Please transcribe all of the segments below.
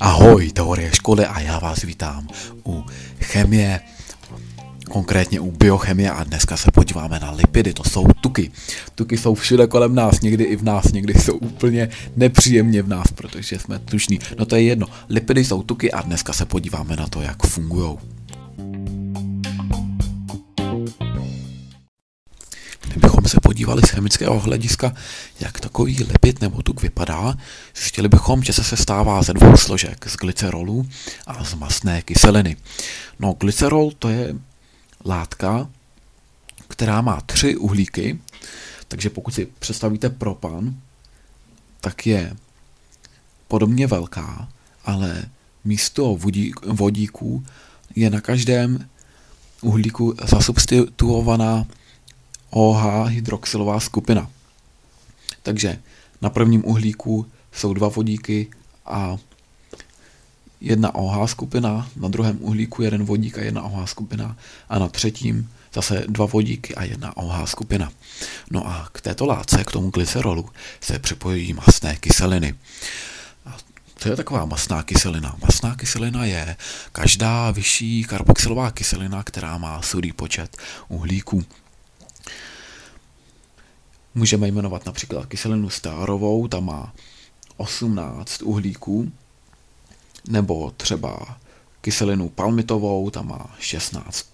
Ahoj, teorie školy a já vás vítám u chemie, konkrétně u biochemie a dneska se podíváme na lipidy, to jsou tuky. Tuky jsou všude kolem nás, někdy i v nás, někdy jsou úplně nepříjemně v nás, protože jsme tušní. No to je jedno, lipidy jsou tuky a dneska se podíváme na to, jak fungují. Podívali z chemického hlediska, jak takový lipid nebo tuk vypadá, zjistili bychom, že se sestává ze dvou složek, z glycerolu a z masné kyseliny. No, glycerol to je látka, která má tři uhlíky, takže pokud si představíte propan, tak je podobně velká, ale místo vodíků je na každém uhlíku zasubstituovaná OH hydroxylová skupina. Takže na prvním uhlíku jsou dva vodíky a jedna OH skupina, na druhém uhlíku jeden vodík a jedna OH skupina a na třetím zase dva vodíky a jedna OH skupina. No a k této látce, k tomu glycerolu, se připojují masné kyseliny. A co je taková masná kyselina? Masná kyselina je každá vyšší karboxylová kyselina, která má sudý počet uhlíků. Můžeme jmenovat například kyselinu stárovou, ta má 18 uhlíků, nebo třeba kyselinu palmitovou, ta má 16.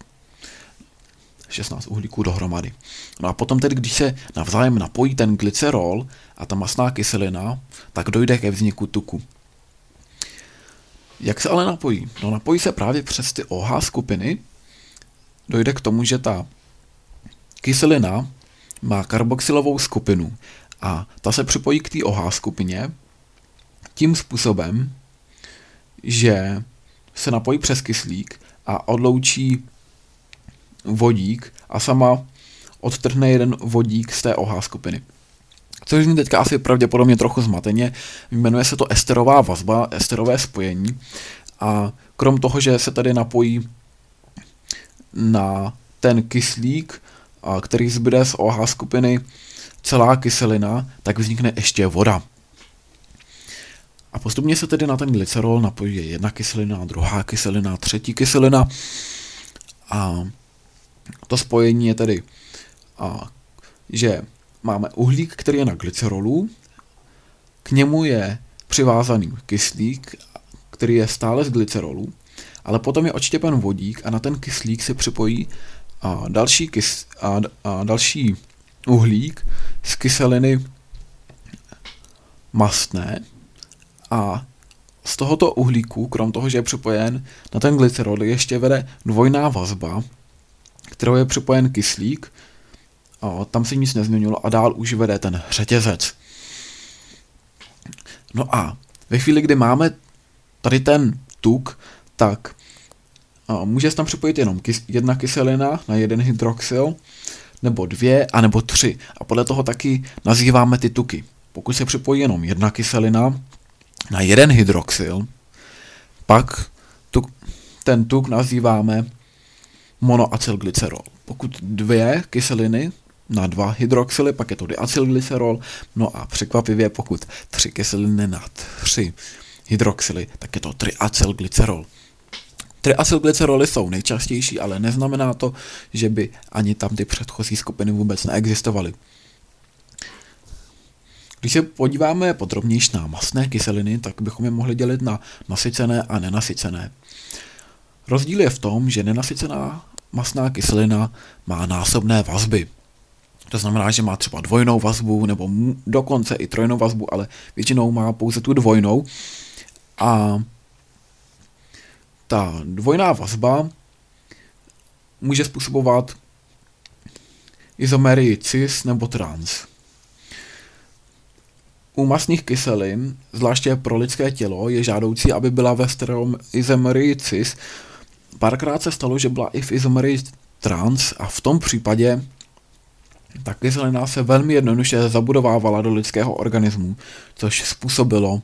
16 uhlíků dohromady. No a potom tedy, když se navzájem napojí ten glycerol a ta masná kyselina, tak dojde ke vzniku tuku. Jak se ale napojí? No napojí se právě přes ty OH skupiny. Dojde k tomu, že ta kyselina má karboxylovou skupinu a ta se připojí k té OH skupině tím způsobem, že se napojí přes kyslík a odloučí vodík a sama odtrhne jeden vodík z té OH skupiny. Což zní teďka asi pravděpodobně trochu zmateně, jmenuje se to esterová vazba, esterové spojení a krom toho, že se tady napojí na ten kyslík, který zbyde z OH skupiny celá kyselina, tak vznikne ještě voda. A postupně se tedy na ten glycerol napojí jedna kyselina, druhá kyselina, třetí kyselina. A to spojení je tedy, a, že máme uhlík, který je na glycerolu, k němu je přivázaný kyslík, který je stále z glycerolu, ale potom je odštěpen vodík a na ten kyslík se připojí a další, kys, a, a další uhlík z kyseliny mastné a z tohoto uhlíku, krom toho, že je připojen na ten glycerol, ještě vede dvojná vazba, kterou je připojen kyslík, a tam se nic nezměnilo a dál už vede ten řetězec. No a ve chvíli, kdy máme tady ten tuk, tak a může se tam připojit jenom kys- jedna kyselina na jeden hydroxyl, nebo dvě, a nebo tři. A podle toho taky nazýváme ty tuky. Pokud se připojí jenom jedna kyselina na jeden hydroxyl, pak tuk, ten tuk nazýváme monoacylglycerol. Pokud dvě kyseliny na dva hydroxyly, pak je to diacylglycerol, no a překvapivě pokud tři kyseliny na tři hydroxyly, tak je to triacylglycerol. Triacylglyceroly jsou nejčastější, ale neznamená to, že by ani tam ty předchozí skupiny vůbec neexistovaly. Když se podíváme podrobněji na masné kyseliny, tak bychom je mohli dělit na nasycené a nenasycené. Rozdíl je v tom, že nenasycená masná kyselina má násobné vazby. To znamená, že má třeba dvojnou vazbu nebo dokonce i trojnou vazbu, ale většinou má pouze tu dvojnou. A ta dvojná vazba může způsobovat izomerii cis nebo trans. U masných kyselin, zvláště pro lidské tělo, je žádoucí, aby byla ve izomerii cis. Párkrát se stalo, že byla i v izomerii trans a v tom případě ta kyselina se velmi jednoduše zabudovávala do lidského organismu, což způsobilo,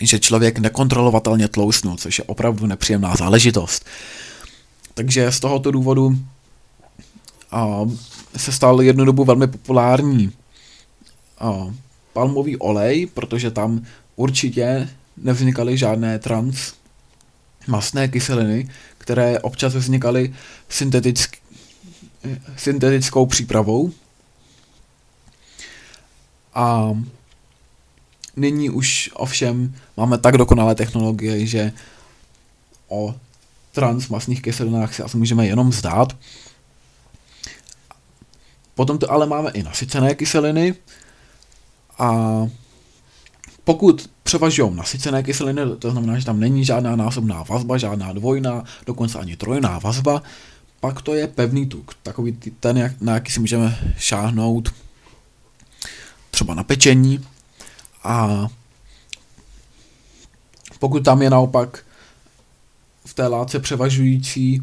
že člověk nekontrolovatelně tlousnul, což je opravdu nepříjemná záležitost. Takže z tohoto důvodu a, se stal jednu dobu velmi populární a, palmový olej, protože tam určitě nevznikaly žádné trans masné kyseliny, které občas vznikaly syntetick, syntetickou přípravou. A nyní už ovšem máme tak dokonalé technologie, že o transmasných kyselinách si asi můžeme jenom zdát. Potom to ale máme i nasycené kyseliny a pokud převažují nasycené kyseliny, to znamená, že tam není žádná násobná vazba, žádná dvojná, dokonce ani trojná vazba, pak to je pevný tuk, takový ten, na jaký si můžeme šáhnout třeba na pečení a pokud tam je naopak v té látce převažující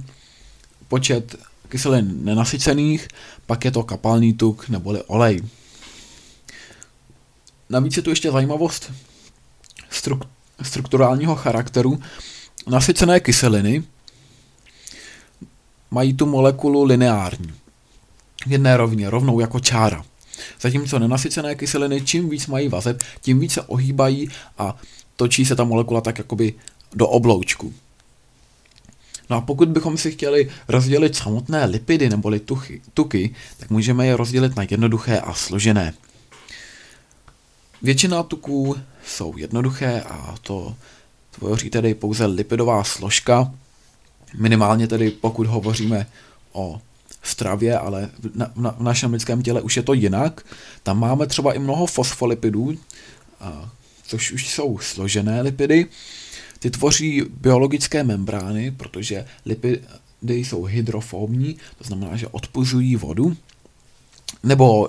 počet kyselin nenasycených, pak je to kapalný tuk neboli olej. Navíc je tu ještě zajímavost struk- strukturálního charakteru. Nasycené kyseliny mají tu molekulu lineární. V jedné rovně, rovnou jako čára. Zatímco nenasycené kyseliny, čím víc mají vazeb, tím více ohýbají a točí se ta molekula tak jakoby do obloučku. No a pokud bychom si chtěli rozdělit samotné lipidy neboli tuchy, tuky, tak můžeme je rozdělit na jednoduché a složené. Většina tuků jsou jednoduché a to tvoří tedy pouze lipidová složka, minimálně tedy pokud hovoříme o stravě, ale na, na, v našem lidském těle už je to jinak. Tam máme třeba i mnoho fosfolipidů, a, což už jsou složené lipidy. Ty tvoří biologické membrány, protože lipidy jsou hydrofobní, to znamená, že odpuzují vodu. Nebo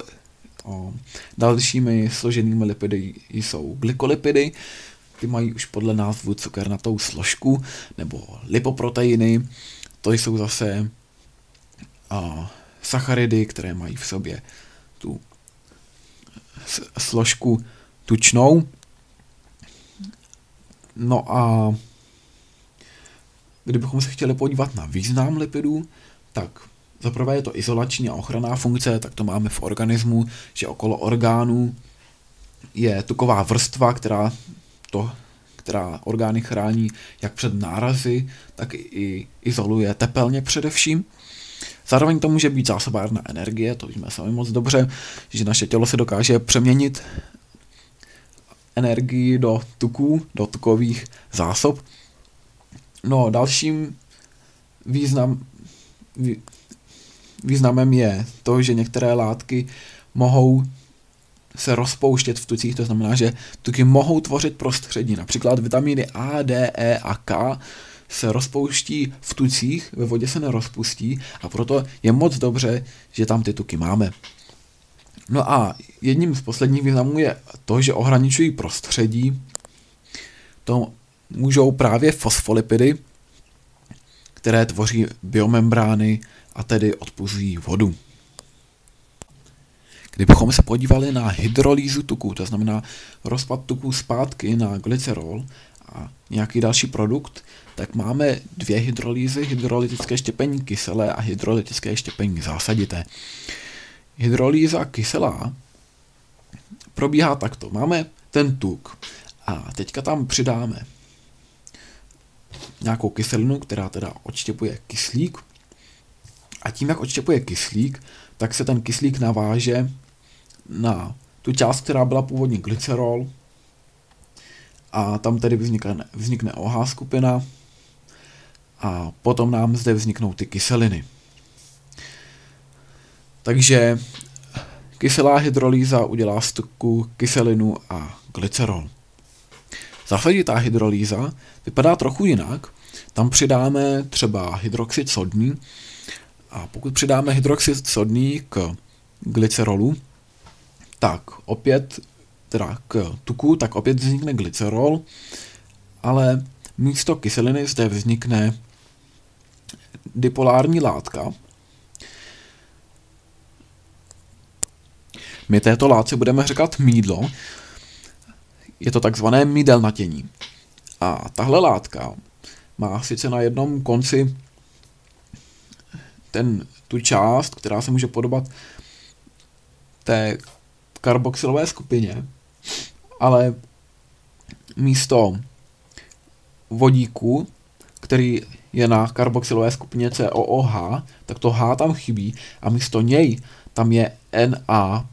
o, dalšími složenými lipidy jsou glykolipidy, ty mají už podle názvu cukernatou složku, nebo lipoproteiny, to jsou zase a, sacharidy, které mají v sobě tu složku tučnou. No a kdybychom se chtěli podívat na význam lipidů, tak za prvé je to izolační a ochranná funkce, tak to máme v organismu, že okolo orgánů je tuková vrstva, která, to, která orgány chrání jak před nárazy, tak i izoluje tepelně především. Zároveň to může být zásobárna energie, to víme sami moc dobře, že naše tělo se dokáže přeměnit energii do tuků, do tukových zásob. No, dalším význam, významem je to, že některé látky mohou se rozpouštět v tucích, to znamená, že tuky mohou tvořit prostředí. Například vitamíny A, D, E a K se rozpouští v tucích, ve vodě se nerozpustí a proto je moc dobře, že tam ty tuky máme. No a jedním z posledních významů je to, že ohraničují prostředí. To můžou právě fosfolipidy, které tvoří biomembrány a tedy odpuzují vodu. Kdybychom se podívali na hydrolýzu tuků, to znamená rozpad tuků zpátky na glycerol a nějaký další produkt, tak máme dvě hydrolýzy, hydrolytické štěpení kyselé a hydrolytické štěpení zásadité. Hydrolýza kyselá probíhá takto. Máme ten tuk a teďka tam přidáme nějakou kyselinu, která teda odštěpuje kyslík a tím, jak odštěpuje kyslík, tak se ten kyslík naváže na tu část, která byla původně glycerol a tam tedy vznikne, vznikne OH skupina a potom nám zde vzniknou ty kyseliny. Takže kyselá hydrolýza udělá z tuku kyselinu a glycerol. Zasaditá hydrolýza vypadá trochu jinak. Tam přidáme třeba hydroxid sodný a pokud přidáme hydroxid sodný k glycerolu, tak opět teda k tuku, tak opět vznikne glycerol, ale místo kyseliny zde vznikne dipolární látka. My této látce budeme říkat mídlo. Je to takzvané mídelnatění. A tahle látka má sice na jednom konci ten, tu část, která se může podobat té karboxylové skupině, ale místo vodíku, který je na karboxylové skupině COOH, tak to H tam chybí a místo něj tam je Na+.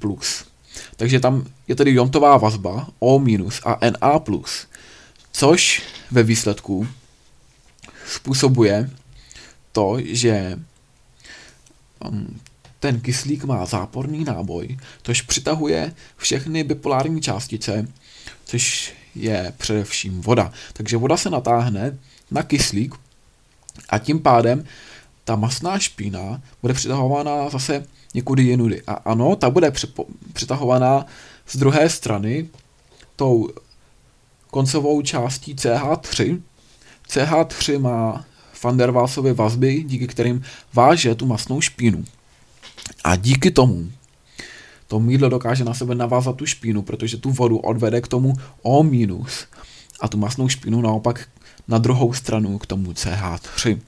Takže tam je tedy jontová vazba O- a Na+, což ve výsledku způsobuje to, že um, ten kyslík má záporný náboj, což přitahuje všechny bipolární částice, což je především voda. Takže voda se natáhne na kyslík a tím pádem ta masná špína bude přitahována zase někudy jinudy. A ano, ta bude přitahovaná z druhé strany tou koncovou částí CH3. CH3 má van der Waalsovy vazby, díky kterým váže tu masnou špínu. A díky tomu to mídlo dokáže na sebe navázat tu špínu, protože tu vodu odvede k tomu O- a tu masnou špínu naopak na druhou stranu k tomu CH3.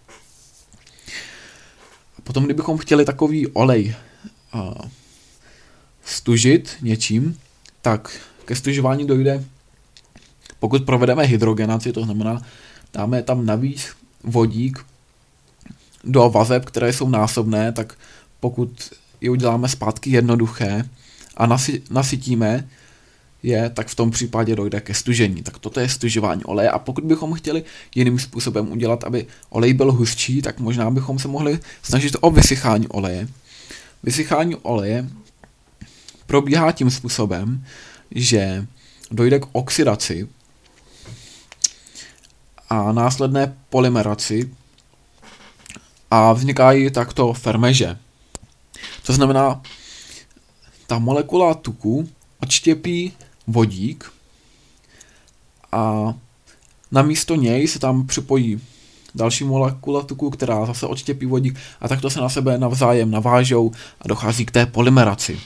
A potom, kdybychom chtěli takový olej uh, stužit něčím, tak ke stužování dojde, pokud provedeme hydrogenaci, to znamená, dáme tam navíc vodík do vazeb, které jsou násobné, tak pokud je uděláme zpátky jednoduché a nasy, nasytíme je, tak v tom případě dojde ke stužení. Tak toto je stužování oleje a pokud bychom chtěli jiným způsobem udělat, aby olej byl hustší, tak možná bychom se mohli snažit o vysychání oleje. Vysychání oleje probíhá tím způsobem, že dojde k oxidaci a následné polymeraci a vznikají takto fermeže. To znamená, ta molekula tuku odštěpí vodík a na místo něj se tam připojí další molekula tuku, která zase odštěpí vodík a takto se na sebe navzájem navážou a dochází k té polymeraci.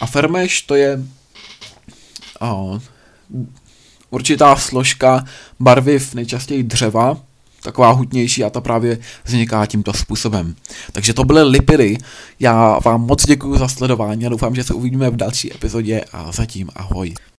A fermeš to je uh, určitá složka barviv nejčastěji dřeva, taková hutnější a ta právě vzniká tímto způsobem. Takže to byly lipidy. Já vám moc děkuji za sledování a doufám, že se uvidíme v další epizodě a zatím ahoj.